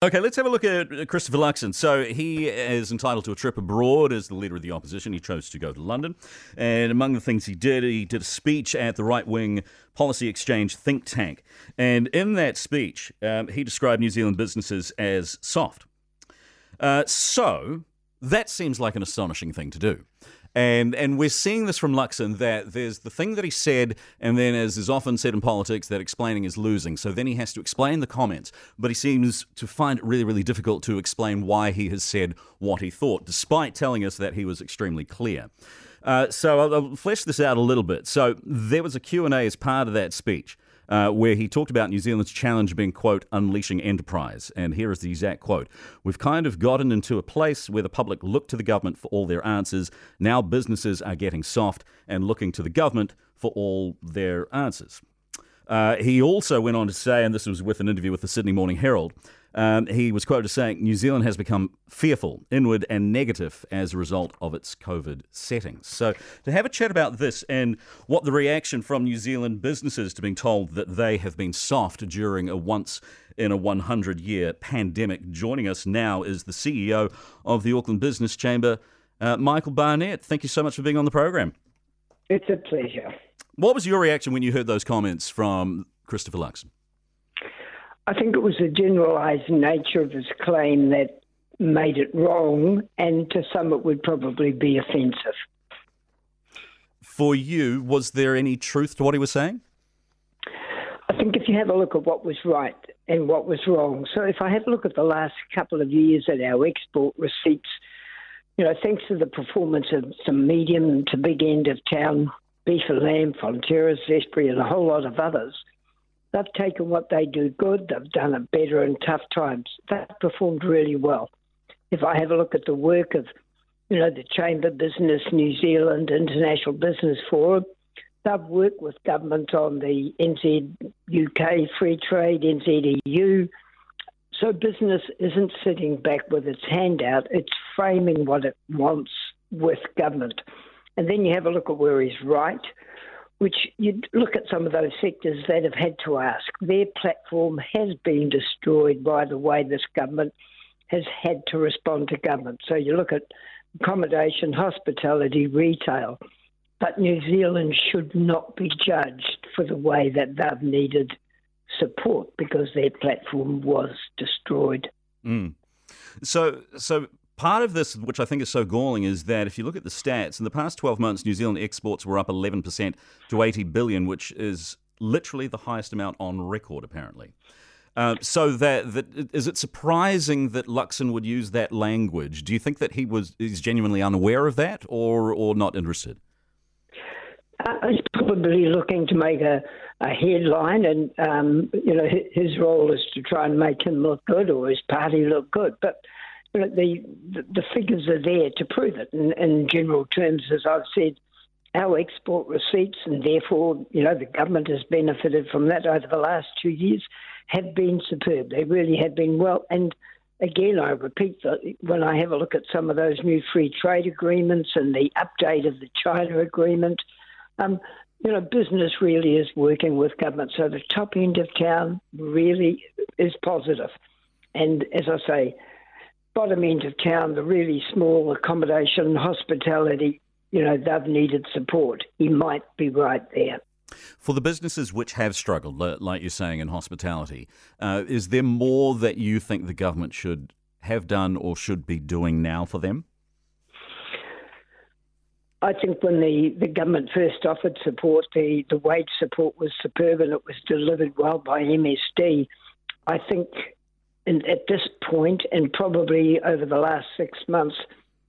Okay, let's have a look at Christopher Luxon. So he is entitled to a trip abroad as the leader of the opposition. He chose to go to London. And among the things he did, he did a speech at the right wing policy exchange think tank. And in that speech, um, he described New Zealand businesses as soft. Uh, so that seems like an astonishing thing to do. And and we're seeing this from Luxon that there's the thing that he said, and then as is often said in politics, that explaining is losing. So then he has to explain the comments, but he seems to find it really, really difficult to explain why he has said what he thought, despite telling us that he was extremely clear. Uh, so I'll, I'll flesh this out a little bit. So there was a Q&A as part of that speech uh, where he talked about New Zealand's challenge being, quote, unleashing enterprise. And here is the exact quote We've kind of gotten into a place where the public look to the government for all their answers. Now businesses are getting soft and looking to the government for all their answers. Uh, he also went on to say, and this was with an interview with the Sydney Morning Herald, um, he was quoted as saying, New Zealand has become fearful, inward, and negative as a result of its COVID settings. So, to have a chat about this and what the reaction from New Zealand businesses to being told that they have been soft during a once in a 100 year pandemic, joining us now is the CEO of the Auckland Business Chamber, uh, Michael Barnett. Thank you so much for being on the program. It's a pleasure. What was your reaction when you heard those comments from Christopher Luxon? I think it was the generalised nature of his claim that made it wrong, and to some it would probably be offensive. For you, was there any truth to what he was saying? I think if you have a look at what was right and what was wrong, so if I have a look at the last couple of years at our export receipts, you know, thanks to the performance of some medium to big end of town and lamb, Fonterra's, Zespri, and a whole lot of others, They've taken what they do good, they've done it better in tough times. They've performed really well. If I have a look at the work of, you know, the Chamber Business New Zealand International Business Forum, they've worked with government on the NZ UK free trade, NZEU. So business isn't sitting back with its hand out, it's framing what it wants with government. And then you have a look at where he's right which you look at some of those sectors that have had to ask. Their platform has been destroyed by the way this government has had to respond to government. So you look at accommodation, hospitality, retail. But New Zealand should not be judged for the way that they've needed support because their platform was destroyed. Mm. So, so Part of this, which I think is so galling, is that if you look at the stats, in the past 12 months, New Zealand exports were up 11% to 80 billion, which is literally the highest amount on record, apparently. Uh, so that, that is it surprising that Luxon would use that language? Do you think that he was is genuinely unaware of that, or or not interested? Uh, he's probably looking to make a, a headline, and um, you know his role is to try and make him look good or his party look good. But the, the, the figures are there to prove it. In, in general terms, as I've said, our export receipts, and therefore, you know, the government has benefited from that over the last two years, have been superb. They really have been well. And again, I repeat that when I have a look at some of those new free trade agreements and the update of the China agreement, um, you know, business really is working with government. So the top end of town really is positive. And as I say, bottom end of town, the really small accommodation, hospitality, you know, they've needed support. He might be right there. For the businesses which have struggled, like you're saying in hospitality, uh, is there more that you think the government should have done or should be doing now for them? I think when the, the government first offered support, the, the wage support was superb and it was delivered well by MSD. I think and at this point, and probably over the last six months,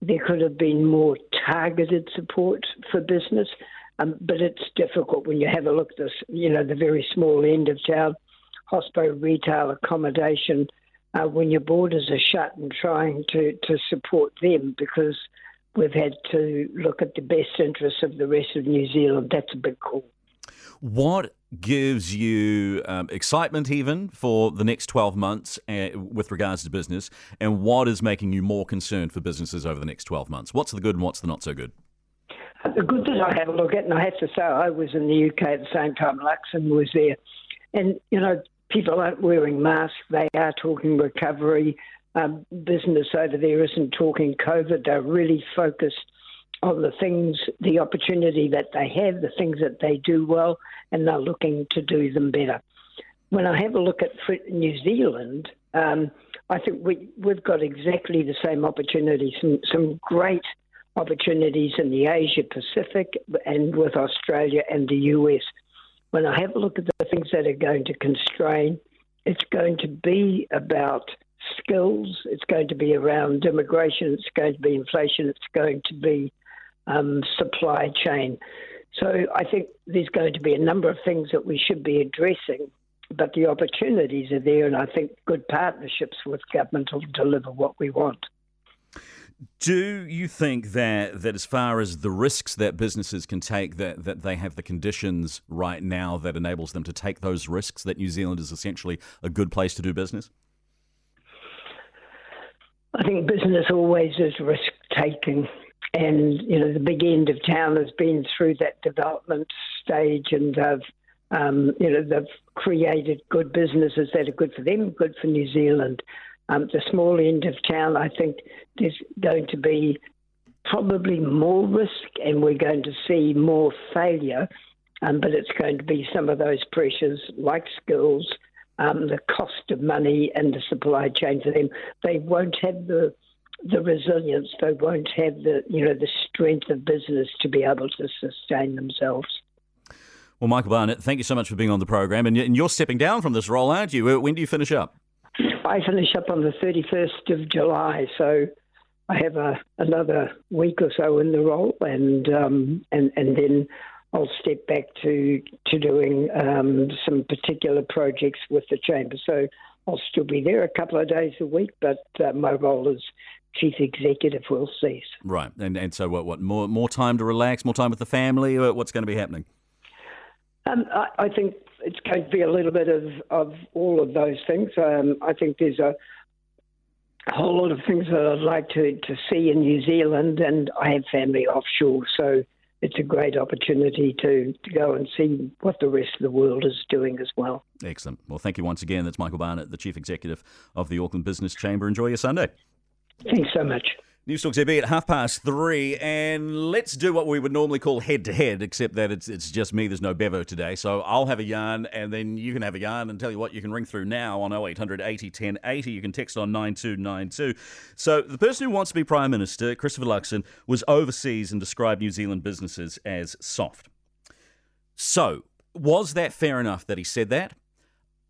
there could have been more targeted support for business. Um, but it's difficult when you have a look at this, you know, the very small end of town, hospo retail accommodation, uh, when your borders are shut and trying to, to support them because we've had to look at the best interests of the rest of New Zealand. That's a big call. What gives you um, excitement even for the next 12 months uh, with regards to business, and what is making you more concerned for businesses over the next 12 months? What's the good and what's the not so good? The good that I had a look at, and I have to say, I was in the UK at the same time Luxon was there. And, you know, people aren't wearing masks, they are talking recovery. Um, business over there isn't talking COVID, they're really focused on the things, the opportunity that they have, the things that they do well, and they're looking to do them better. When I have a look at New Zealand, um, I think we, we've got exactly the same opportunities, some, some great opportunities in the Asia Pacific and with Australia and the US. When I have a look at the things that are going to constrain, it's going to be about skills, it's going to be around immigration, it's going to be inflation, it's going to be um, supply chain. So I think there's going to be a number of things that we should be addressing, but the opportunities are there, and I think good partnerships with government will deliver what we want. Do you think that that as far as the risks that businesses can take, that, that they have the conditions right now that enables them to take those risks, that New Zealand is essentially a good place to do business? I think business always is risk taking. And, you know, the big end of town has been through that development stage and they've, um, you know, they've created good businesses that are good for them, good for New Zealand. Um, the small end of town, I think there's going to be probably more risk and we're going to see more failure, um, but it's going to be some of those pressures like skills, um, the cost of money, and the supply chain for them. They won't have the the resilience. They won't have the you know the strength of business to be able to sustain themselves. Well, Michael Barnett, thank you so much for being on the program. And you're stepping down from this role, aren't you? When do you finish up? I finish up on the 31st of July, so I have a, another week or so in the role, and um, and and then I'll step back to to doing um, some particular projects with the chamber. So I'll still be there a couple of days a week, but uh, my role is chief executive will cease. Right, and and so what? What more more time to relax, more time with the family? What's going to be happening? Um, I, I, think it's going to be a little bit of, of all of those things. Um, I think there's a, a whole lot of things that I'd like to, to see in New Zealand, and I have family offshore, so it's a great opportunity to, to go and see what the rest of the world is doing as well. Excellent. Well, thank you once again. That's Michael Barnett, the Chief Executive of the Auckland Business Chamber. Enjoy your Sunday. Thanks so much. News Talk ZB at half past three, and let's do what we would normally call head to head, except that it's it's just me. There's no Bevo today, so I'll have a yarn, and then you can have a yarn. And tell you what, you can ring through now on 0800 80 1080. You can text on 9292. So the person who wants to be Prime Minister, Christopher Luxon, was overseas and described New Zealand businesses as soft. So was that fair enough that he said that?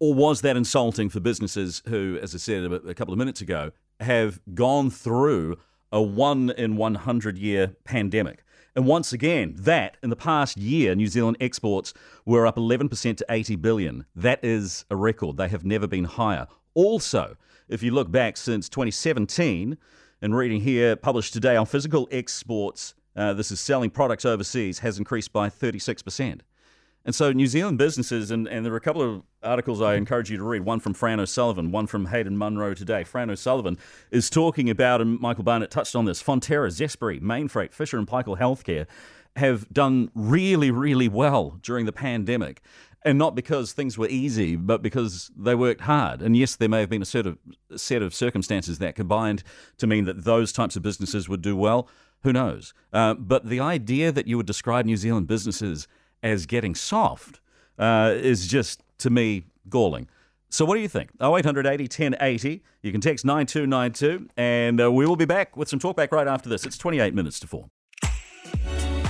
Or was that insulting for businesses who, as I said a couple of minutes ago, have gone through a one in 100 year pandemic. And once again, that in the past year, New Zealand exports were up 11% to 80 billion. That is a record. They have never been higher. Also, if you look back since 2017, and reading here, published today on physical exports, uh, this is selling products overseas, has increased by 36%. And so New Zealand businesses, and, and there are a couple of articles I encourage you to read, one from Fran O'Sullivan, one from Hayden Munro today. Fran O'Sullivan is talking about, and Michael Barnett touched on this, Fonterra, Zespri, Mainfreight, Fisher and Paykel Healthcare have done really, really well during the pandemic. And not because things were easy, but because they worked hard. And yes, there may have been a sort of set of circumstances that combined to mean that those types of businesses would do well. Who knows? Uh, but the idea that you would describe New Zealand businesses as getting soft uh, is just, to me, galling. So what do you think? 0800 80 1080. You can text 9292 and uh, we will be back with some talkback right after this. It's 28 minutes to 4.